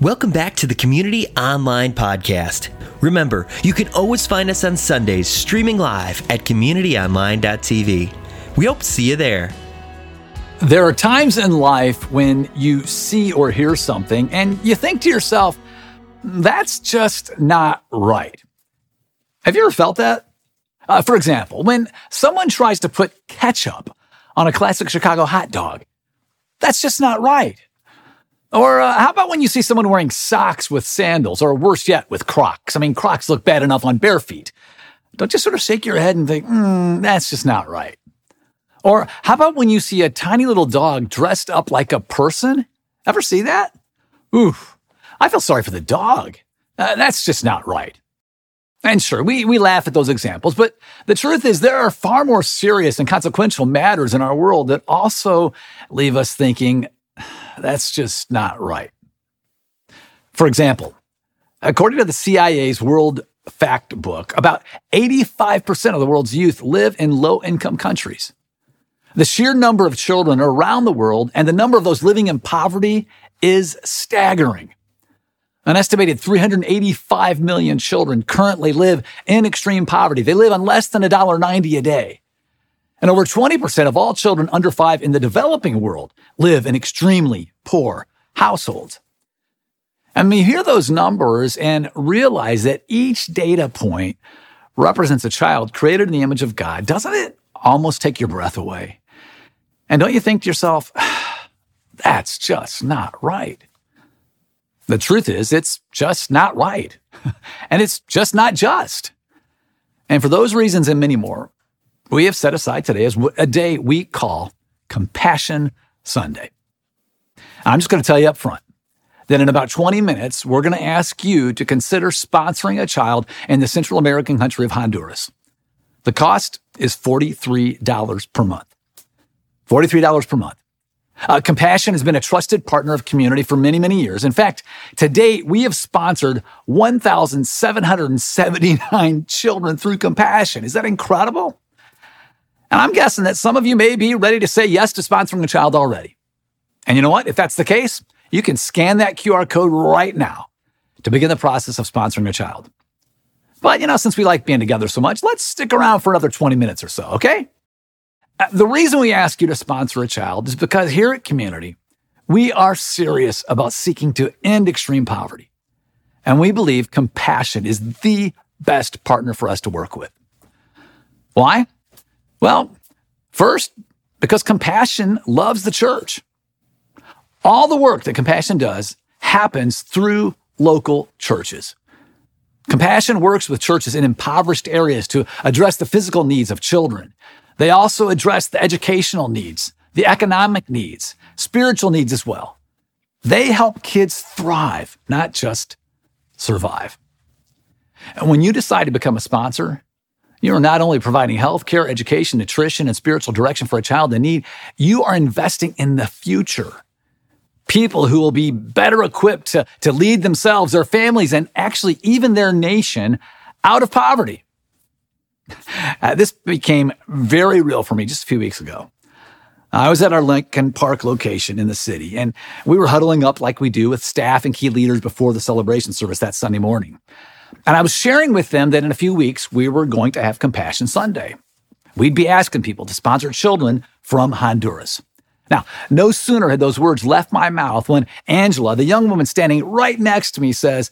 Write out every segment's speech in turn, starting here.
Welcome back to the Community Online Podcast. Remember, you can always find us on Sundays streaming live at communityonline.tv. We hope to see you there. There are times in life when you see or hear something and you think to yourself, that's just not right. Have you ever felt that? Uh, for example, when someone tries to put ketchup on a classic Chicago hot dog, that's just not right. Or uh, how about when you see someone wearing socks with sandals, or worse yet, with Crocs? I mean, Crocs look bad enough on bare feet. Don't just sort of shake your head and think, hmm, that's just not right. Or how about when you see a tiny little dog dressed up like a person? Ever see that? Oof, I feel sorry for the dog. Uh, that's just not right. And sure, we, we laugh at those examples, but the truth is there are far more serious and consequential matters in our world that also leave us thinking, that's just not right. For example, according to the CIA's World Fact Book, about 85% of the world's youth live in low income countries. The sheer number of children around the world and the number of those living in poverty is staggering. An estimated 385 million children currently live in extreme poverty. They live on less than $1.90 a day. And over 20% of all children under five in the developing world live in extremely poor households. And we hear those numbers and realize that each data point represents a child created in the image of God. Doesn't it almost take your breath away? And don't you think to yourself, that's just not right? The truth is, it's just not right. and it's just not just. And for those reasons and many more, we have set aside today as a day we call Compassion Sunday. I'm just going to tell you up front that in about 20 minutes, we're going to ask you to consider sponsoring a child in the Central American country of Honduras. The cost is $43 per month. $43 per month. Uh, Compassion has been a trusted partner of community for many, many years. In fact, to date, we have sponsored 1,779 children through Compassion. Is that incredible? And I'm guessing that some of you may be ready to say yes to sponsoring a child already. And you know what? If that's the case, you can scan that QR code right now to begin the process of sponsoring a child. But, you know, since we like being together so much, let's stick around for another 20 minutes or so, okay? Uh, the reason we ask you to sponsor a child is because here at Community, we are serious about seeking to end extreme poverty. And we believe compassion is the best partner for us to work with. Why? Well, first, because compassion loves the church. All the work that compassion does happens through local churches. Compassion works with churches in impoverished areas to address the physical needs of children. They also address the educational needs, the economic needs, spiritual needs as well. They help kids thrive, not just survive. And when you decide to become a sponsor, you are not only providing health care, education, nutrition, and spiritual direction for a child in need, you are investing in the future. People who will be better equipped to, to lead themselves, their families, and actually even their nation out of poverty. Uh, this became very real for me just a few weeks ago. I was at our Lincoln Park location in the city, and we were huddling up like we do with staff and key leaders before the celebration service that Sunday morning. And I was sharing with them that in a few weeks, we were going to have Compassion Sunday. We'd be asking people to sponsor children from Honduras. Now, no sooner had those words left my mouth when Angela, the young woman standing right next to me, says,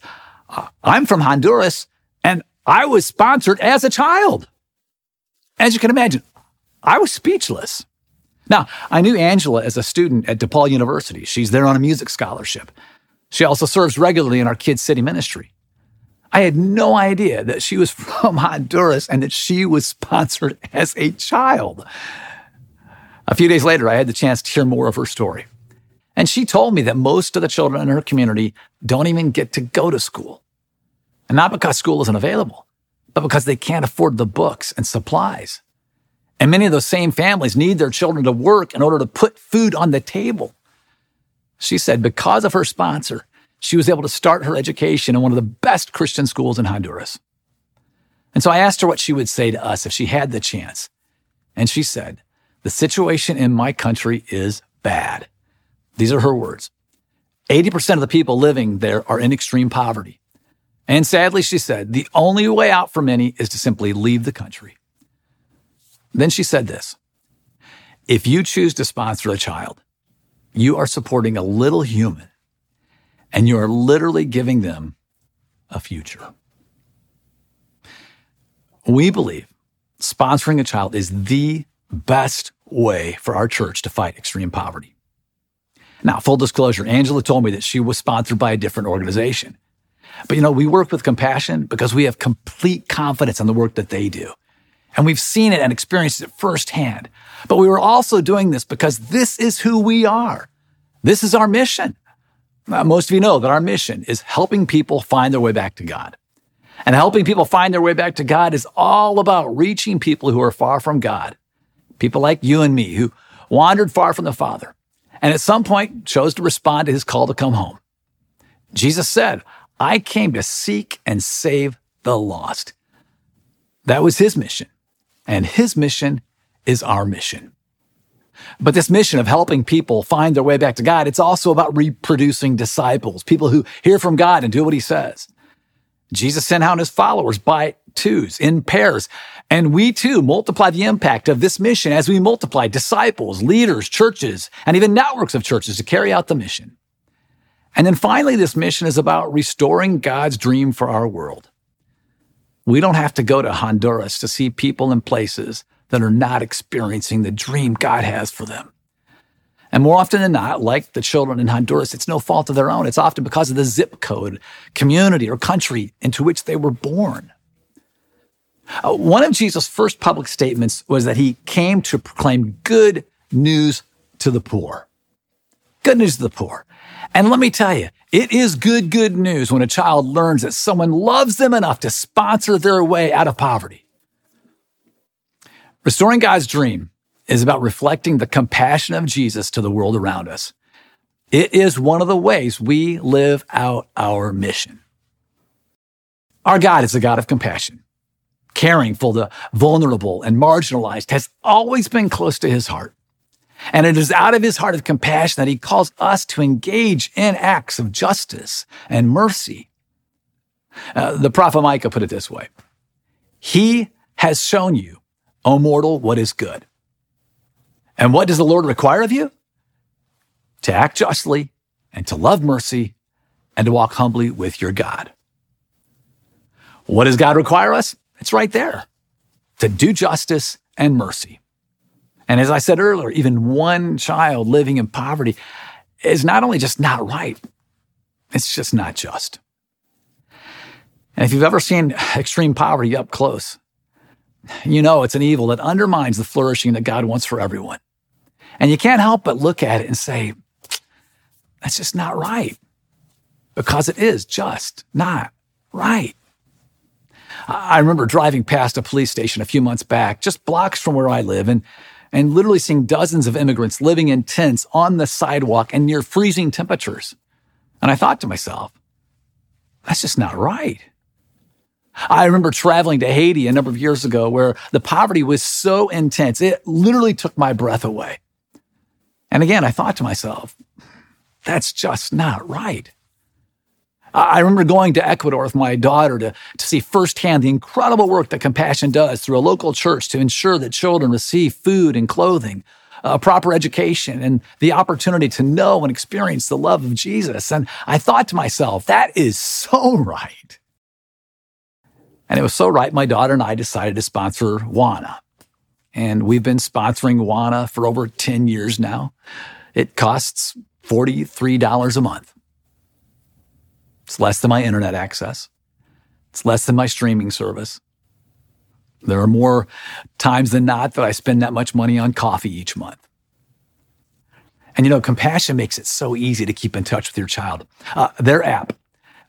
I'm from Honduras and I was sponsored as a child. As you can imagine, I was speechless. Now, I knew Angela as a student at DePaul University. She's there on a music scholarship. She also serves regularly in our Kids City ministry. I had no idea that she was from Honduras and that she was sponsored as a child. A few days later, I had the chance to hear more of her story. And she told me that most of the children in her community don't even get to go to school. And not because school isn't available, but because they can't afford the books and supplies. And many of those same families need their children to work in order to put food on the table. She said because of her sponsor, she was able to start her education in one of the best Christian schools in Honduras. And so I asked her what she would say to us if she had the chance. And she said, The situation in my country is bad. These are her words. 80% of the people living there are in extreme poverty. And sadly, she said, the only way out for many is to simply leave the country. Then she said this If you choose to sponsor a child, you are supporting a little human and you are literally giving them a future. We believe sponsoring a child is the best way for our church to fight extreme poverty. Now, full disclosure, Angela told me that she was sponsored by a different organization. But you know, we work with compassion because we have complete confidence in the work that they do. And we've seen it and experienced it firsthand. But we were also doing this because this is who we are. This is our mission. Uh, most of you know that our mission is helping people find their way back to God. And helping people find their way back to God is all about reaching people who are far from God. People like you and me who wandered far from the Father and at some point chose to respond to his call to come home. Jesus said, I came to seek and save the lost. That was his mission. And his mission is our mission. But this mission of helping people find their way back to God, it's also about reproducing disciples, people who hear from God and do what he says. Jesus sent out his followers by twos, in pairs. And we too multiply the impact of this mission as we multiply disciples, leaders, churches, and even networks of churches to carry out the mission. And then finally, this mission is about restoring God's dream for our world. We don't have to go to Honduras to see people and places that are not experiencing the dream God has for them. And more often than not, like the children in Honduras, it's no fault of their own. It's often because of the zip code, community, or country into which they were born. Uh, one of Jesus' first public statements was that he came to proclaim good news to the poor. Good news to the poor. And let me tell you, it is good, good news when a child learns that someone loves them enough to sponsor their way out of poverty. Restoring God's dream is about reflecting the compassion of Jesus to the world around us. It is one of the ways we live out our mission. Our God is a God of compassion. Caring for the vulnerable and marginalized has always been close to his heart. And it is out of his heart of compassion that he calls us to engage in acts of justice and mercy. Uh, the prophet Micah put it this way He has shown you, O mortal, what is good. And what does the Lord require of you? To act justly and to love mercy and to walk humbly with your God. What does God require us? It's right there to do justice and mercy. And as I said earlier, even one child living in poverty is not only just not right, it's just not just. And if you've ever seen extreme poverty up close, you know it's an evil that undermines the flourishing that God wants for everyone. And you can't help but look at it and say, that's just not right. Because it is just not right. I remember driving past a police station a few months back, just blocks from where I live, and, and literally seeing dozens of immigrants living in tents on the sidewalk and near freezing temperatures. And I thought to myself, that's just not right. I remember traveling to Haiti a number of years ago where the poverty was so intense, it literally took my breath away. And again, I thought to myself, that's just not right. I remember going to Ecuador with my daughter to, to see firsthand the incredible work that Compassion does through a local church to ensure that children receive food and clothing, a proper education, and the opportunity to know and experience the love of Jesus. And I thought to myself, that is so right. And it was so right, my daughter and I decided to sponsor WANA. And we've been sponsoring WANA for over 10 years now. It costs $43 a month. It's less than my internet access. It's less than my streaming service. There are more times than not that I spend that much money on coffee each month. And you know, compassion makes it so easy to keep in touch with your child. Uh, their app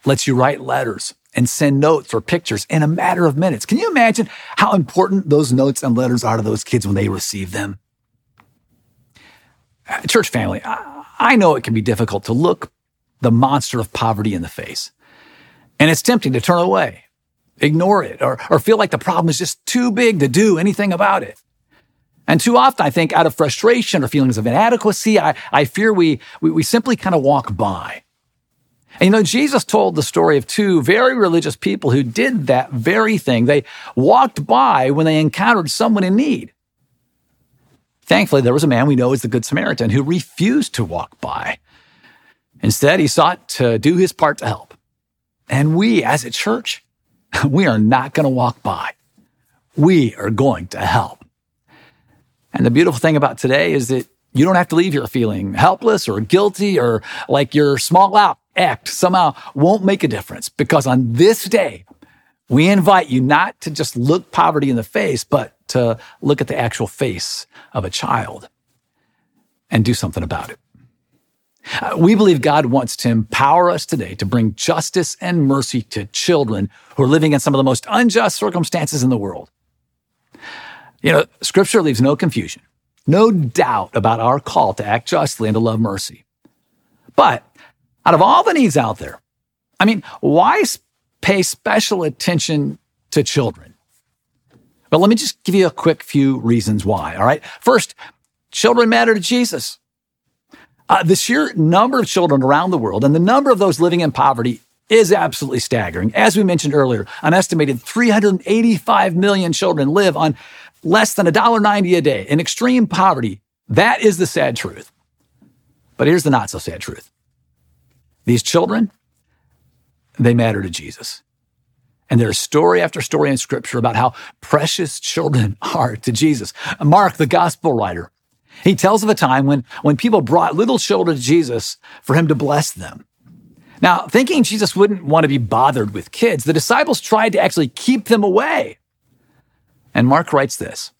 lets you write letters and send notes or pictures in a matter of minutes. Can you imagine how important those notes and letters are to those kids when they receive them? Uh, church family, I know it can be difficult to look the monster of poverty in the face. And it's tempting to turn away, ignore it, or, or feel like the problem is just too big to do anything about it. And too often, I think, out of frustration or feelings of inadequacy, I, I fear we, we, we simply kind of walk by And you know, Jesus told the story of two very religious people who did that very thing. They walked by when they encountered someone in need. Thankfully, there was a man we know as the Good Samaritan who refused to walk by. Instead, he sought to do his part to help. And we, as a church, we are not going to walk by. We are going to help. And the beautiful thing about today is that you don't have to leave here feeling helpless or guilty or like you're small act somehow won't make a difference because on this day, we invite you not to just look poverty in the face, but to look at the actual face of a child and do something about it. Uh, we believe God wants to empower us today to bring justice and mercy to children who are living in some of the most unjust circumstances in the world. You know, scripture leaves no confusion, no doubt about our call to act justly and to love mercy. But out of all the needs out there, I mean, why pay special attention to children? But let me just give you a quick few reasons why. All right. First, children matter to Jesus. Uh, the sheer number of children around the world and the number of those living in poverty is absolutely staggering. As we mentioned earlier, an estimated 385 million children live on less than $1.90 a day in extreme poverty. That is the sad truth. But here's the not so sad truth. These children, they matter to Jesus. And there's story after story in scripture about how precious children are to Jesus. Mark, the gospel writer, he tells of a time when, when people brought little children to Jesus for him to bless them. Now, thinking Jesus wouldn't want to be bothered with kids, the disciples tried to actually keep them away. And Mark writes this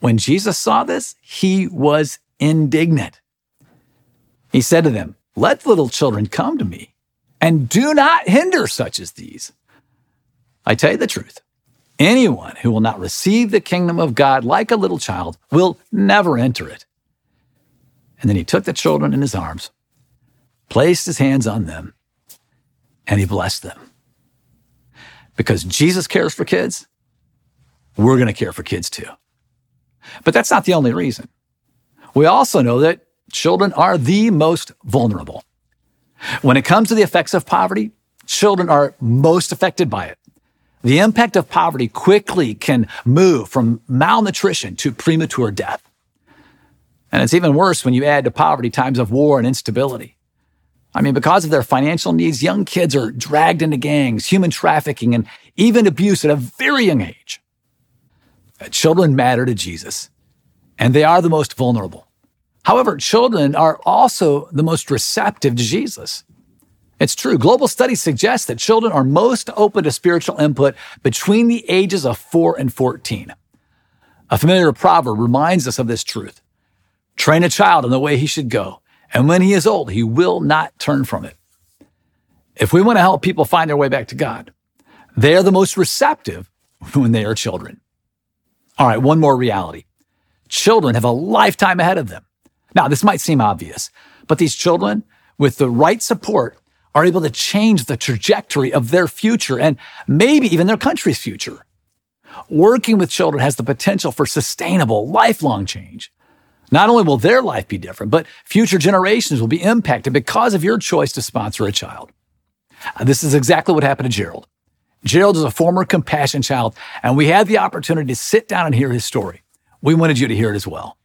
When Jesus saw this, he was indignant. He said to them, Let little children come to me, and do not hinder such as these. I tell you the truth. Anyone who will not receive the kingdom of God like a little child will never enter it. And then he took the children in his arms, placed his hands on them, and he blessed them. Because Jesus cares for kids, we're going to care for kids too. But that's not the only reason. We also know that children are the most vulnerable. When it comes to the effects of poverty, children are most affected by it. The impact of poverty quickly can move from malnutrition to premature death. And it's even worse when you add to poverty times of war and instability. I mean, because of their financial needs, young kids are dragged into gangs, human trafficking, and even abuse at a very young age. Children matter to Jesus, and they are the most vulnerable. However, children are also the most receptive to Jesus. It's true. Global studies suggest that children are most open to spiritual input between the ages of 4 and 14. A familiar proverb reminds us of this truth. Train a child in the way he should go, and when he is old, he will not turn from it. If we want to help people find their way back to God, they are the most receptive when they are children. All right, one more reality. Children have a lifetime ahead of them. Now, this might seem obvious, but these children, with the right support, are able to change the trajectory of their future and maybe even their country's future. Working with children has the potential for sustainable, lifelong change. Not only will their life be different, but future generations will be impacted because of your choice to sponsor a child. Uh, this is exactly what happened to Gerald. Gerald is a former compassion child, and we had the opportunity to sit down and hear his story. We wanted you to hear it as well.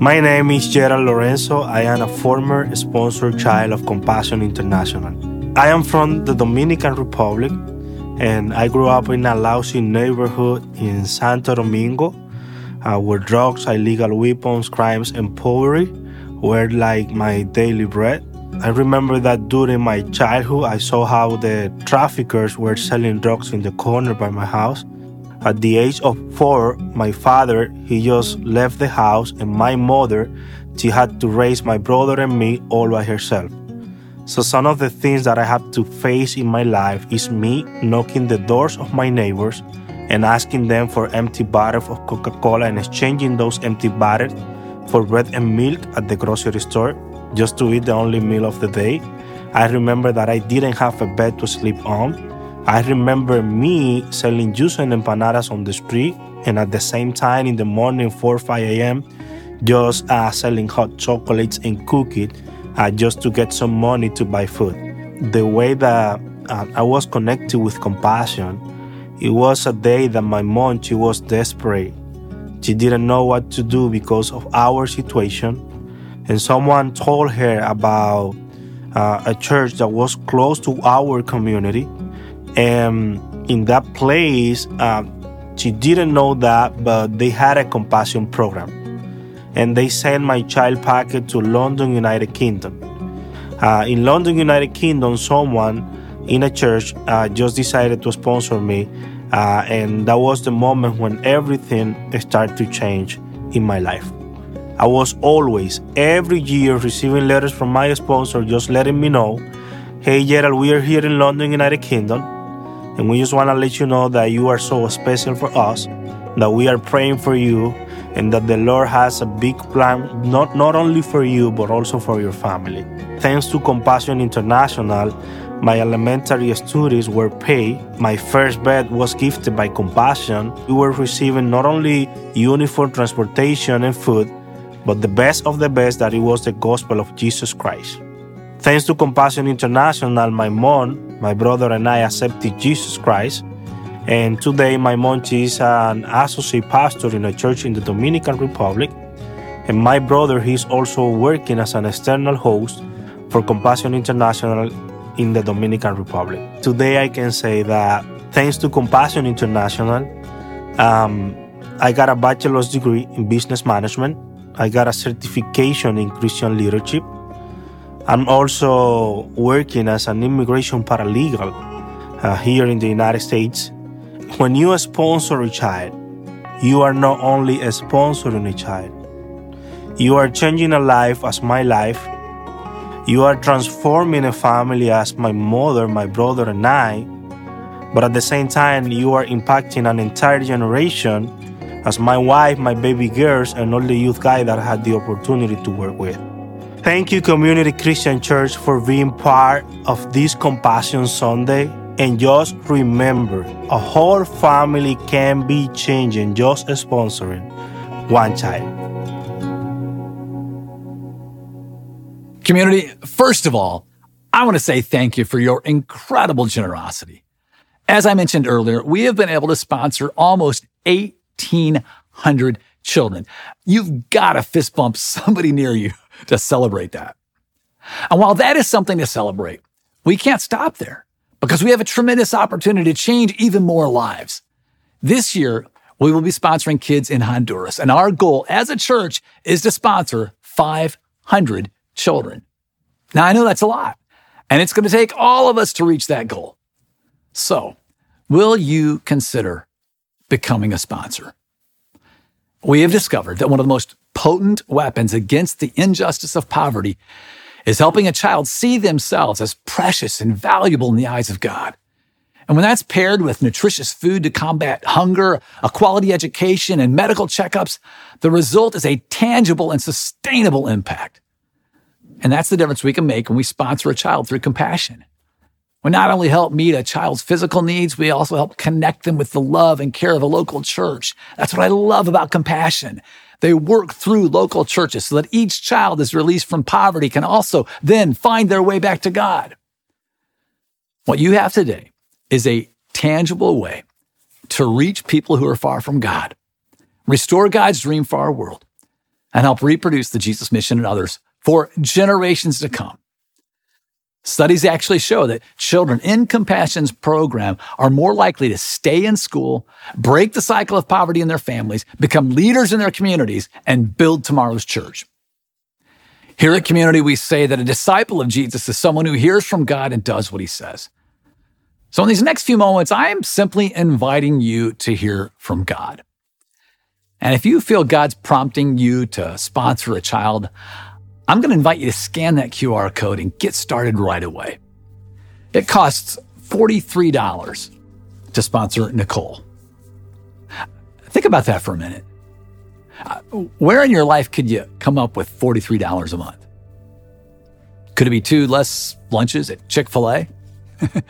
My name is Gerald Lorenzo. I am a former sponsored child of Compassion International. I am from the Dominican Republic and I grew up in a lousy neighborhood in Santo Domingo uh, where drugs, illegal weapons, crimes, and poverty were like my daily bread. I remember that during my childhood, I saw how the traffickers were selling drugs in the corner by my house at the age of four, my father, he just left the house and my mother, she had to raise my brother and me all by herself. So some of the things that I have to face in my life is me knocking the doors of my neighbors and asking them for empty bottles of Coca-Cola and exchanging those empty bottles for bread and milk at the grocery store just to eat the only meal of the day. I remember that I didn't have a bed to sleep on I remember me selling juice and empanadas on the street, and at the same time in the morning, 4 5 a.m., just uh, selling hot chocolates and cookies uh, just to get some money to buy food. The way that uh, I was connected with compassion, it was a day that my mom, she was desperate. She didn't know what to do because of our situation. And someone told her about uh, a church that was close to our community. And in that place, uh, she didn't know that, but they had a compassion program. And they sent my child packet to London, United Kingdom. Uh, in London, United Kingdom, someone in a church uh, just decided to sponsor me. Uh, and that was the moment when everything started to change in my life. I was always, every year, receiving letters from my sponsor just letting me know hey, Gerald, we are here in London, United Kingdom, and we just want to let you know that you are so special for us, that we are praying for you, and that the Lord has a big plan, not, not only for you, but also for your family. Thanks to Compassion International, my elementary studies were paid. My first bed was gifted by Compassion. We were receiving not only uniform, transportation, and food, but the best of the best that it was the gospel of Jesus Christ. Thanks to Compassion International, my mom, my brother, and I accepted Jesus Christ. And today, my mom is an associate pastor in a church in the Dominican Republic. And my brother, he's also working as an external host for Compassion International in the Dominican Republic. Today, I can say that thanks to Compassion International, um, I got a bachelor's degree in business management. I got a certification in Christian leadership. I'm also working as an immigration paralegal uh, here in the United States. When you sponsor a child, you are not only sponsoring a child, you are changing a life as my life you are transforming a family as my mother, my brother, and I, but at the same time, you are impacting an entire generation as my wife, my baby girls, and all the youth guys that I had the opportunity to work with. Thank you, Community Christian Church, for being part of this Compassion Sunday. And just remember, a whole family can be changing just sponsoring one child. Community, first of all, I want to say thank you for your incredible generosity. As I mentioned earlier, we have been able to sponsor almost 1,800 children. You've got to fist bump somebody near you to celebrate that. And while that is something to celebrate, we can't stop there because we have a tremendous opportunity to change even more lives. This year, we will be sponsoring kids in Honduras, and our goal as a church is to sponsor 500 children. Now, I know that's a lot, and it's going to take all of us to reach that goal. So, will you consider becoming a sponsor? We have discovered that one of the most potent weapons against the injustice of poverty is helping a child see themselves as precious and valuable in the eyes of God. And when that's paired with nutritious food to combat hunger, a quality education, and medical checkups, the result is a tangible and sustainable impact. And that's the difference we can make when we sponsor a child through compassion. We not only help meet a child's physical needs, we also help connect them with the love and care of a local church. That's what I love about compassion. They work through local churches so that each child is released from poverty can also then find their way back to God. What you have today is a tangible way to reach people who are far from God, restore God's dream for our world, and help reproduce the Jesus mission in others for generations to come. Studies actually show that children in Compassion's program are more likely to stay in school, break the cycle of poverty in their families, become leaders in their communities, and build tomorrow's church. Here at Community, we say that a disciple of Jesus is someone who hears from God and does what he says. So, in these next few moments, I am simply inviting you to hear from God. And if you feel God's prompting you to sponsor a child, I'm going to invite you to scan that QR code and get started right away. It costs $43 to sponsor Nicole. Think about that for a minute. Uh, where in your life could you come up with $43 a month? Could it be two less lunches at Chick fil A?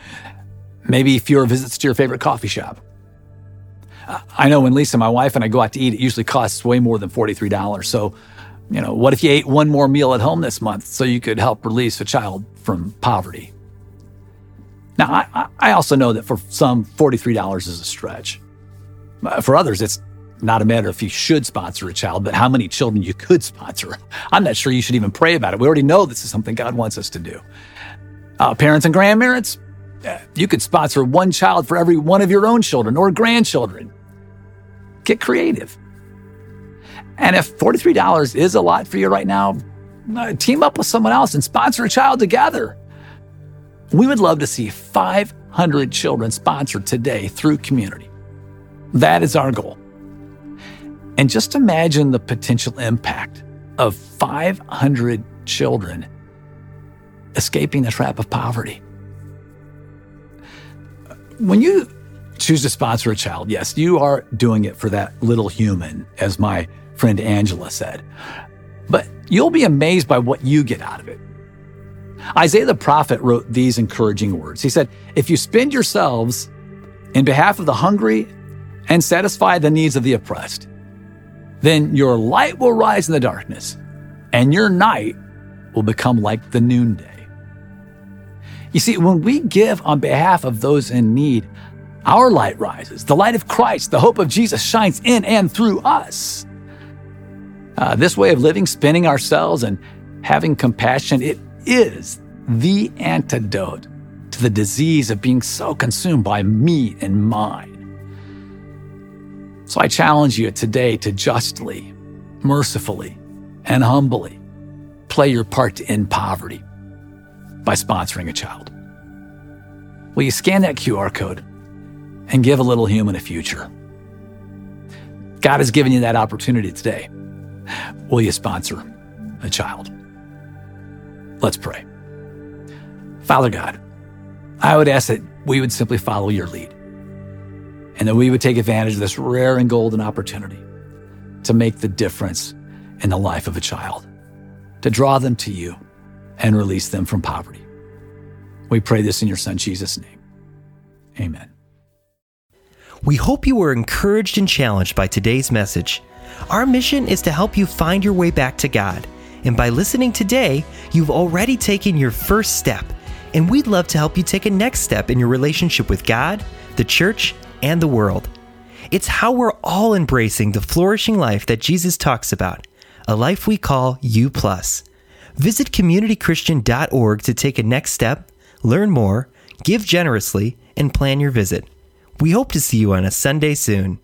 Maybe fewer visits to your favorite coffee shop. Uh, I know when Lisa, my wife, and I go out to eat, it usually costs way more than $43. So You know, what if you ate one more meal at home this month so you could help release a child from poverty? Now, I, I also know that for some, $43 is a stretch. Uh, for others, it's not a matter if you should sponsor a child, but how many children you could sponsor. I'm not sure you should even pray about it. We already know this is something God wants us to do. Uh, parents and grandparents, uh, you could sponsor one child for every one of your own children or grandchildren. Get creative. And if $43 is a lot for you right now, uh, team up with someone else and sponsor a child together. We would love to see 500 children sponsored today through community. That is our goal. And just imagine the potential impact of 500 children escaping the trap of poverty. When you choose to sponsor a child, yes, you are doing it for that little human, as my friend Angela said. But you'll be amazed by what you get out of it. Isaiah the prophet wrote these encouraging words. He said, If you spend yourselves in behalf of the hungry and satisfy the needs of the oppressed, then your light will rise in the darkness and your night will become like the noonday. You see, when we give on behalf of those in need, our light rises. The light of Christ, the hope of Jesus shines in and through us. Uh, this way of living, spinning ourselves and having compassion, it is the antidote to the disease of being so consumed by me and mine. So I challenge you today to justly, mercifully, and humbly play your part end poverty by sponsoring a child. Will you scan that QR code and give a little human a future? God has given you that opportunity today will you sponsor a child? Let's pray. Father God, I would ask that we would simply follow your lead and that we would take advantage of this rare and golden opportunity to make the difference in the life of a child, to draw them to you and release them from poverty. We pray this in your Son, Jesus' name. Amen. We hope you were encouraged and challenged by today's message. Our mission is to help you find your way back to God. And by listening today, you've already taken your first step. And we'd love to help you take a next step in your relationship with God, the church, and the world. It's how we're all embracing the flourishing life that Jesus talks about, a life we call U. Visit communitychristian.org to take a next step, learn more, give generously, and plan your visit. We hope to see you on a Sunday soon.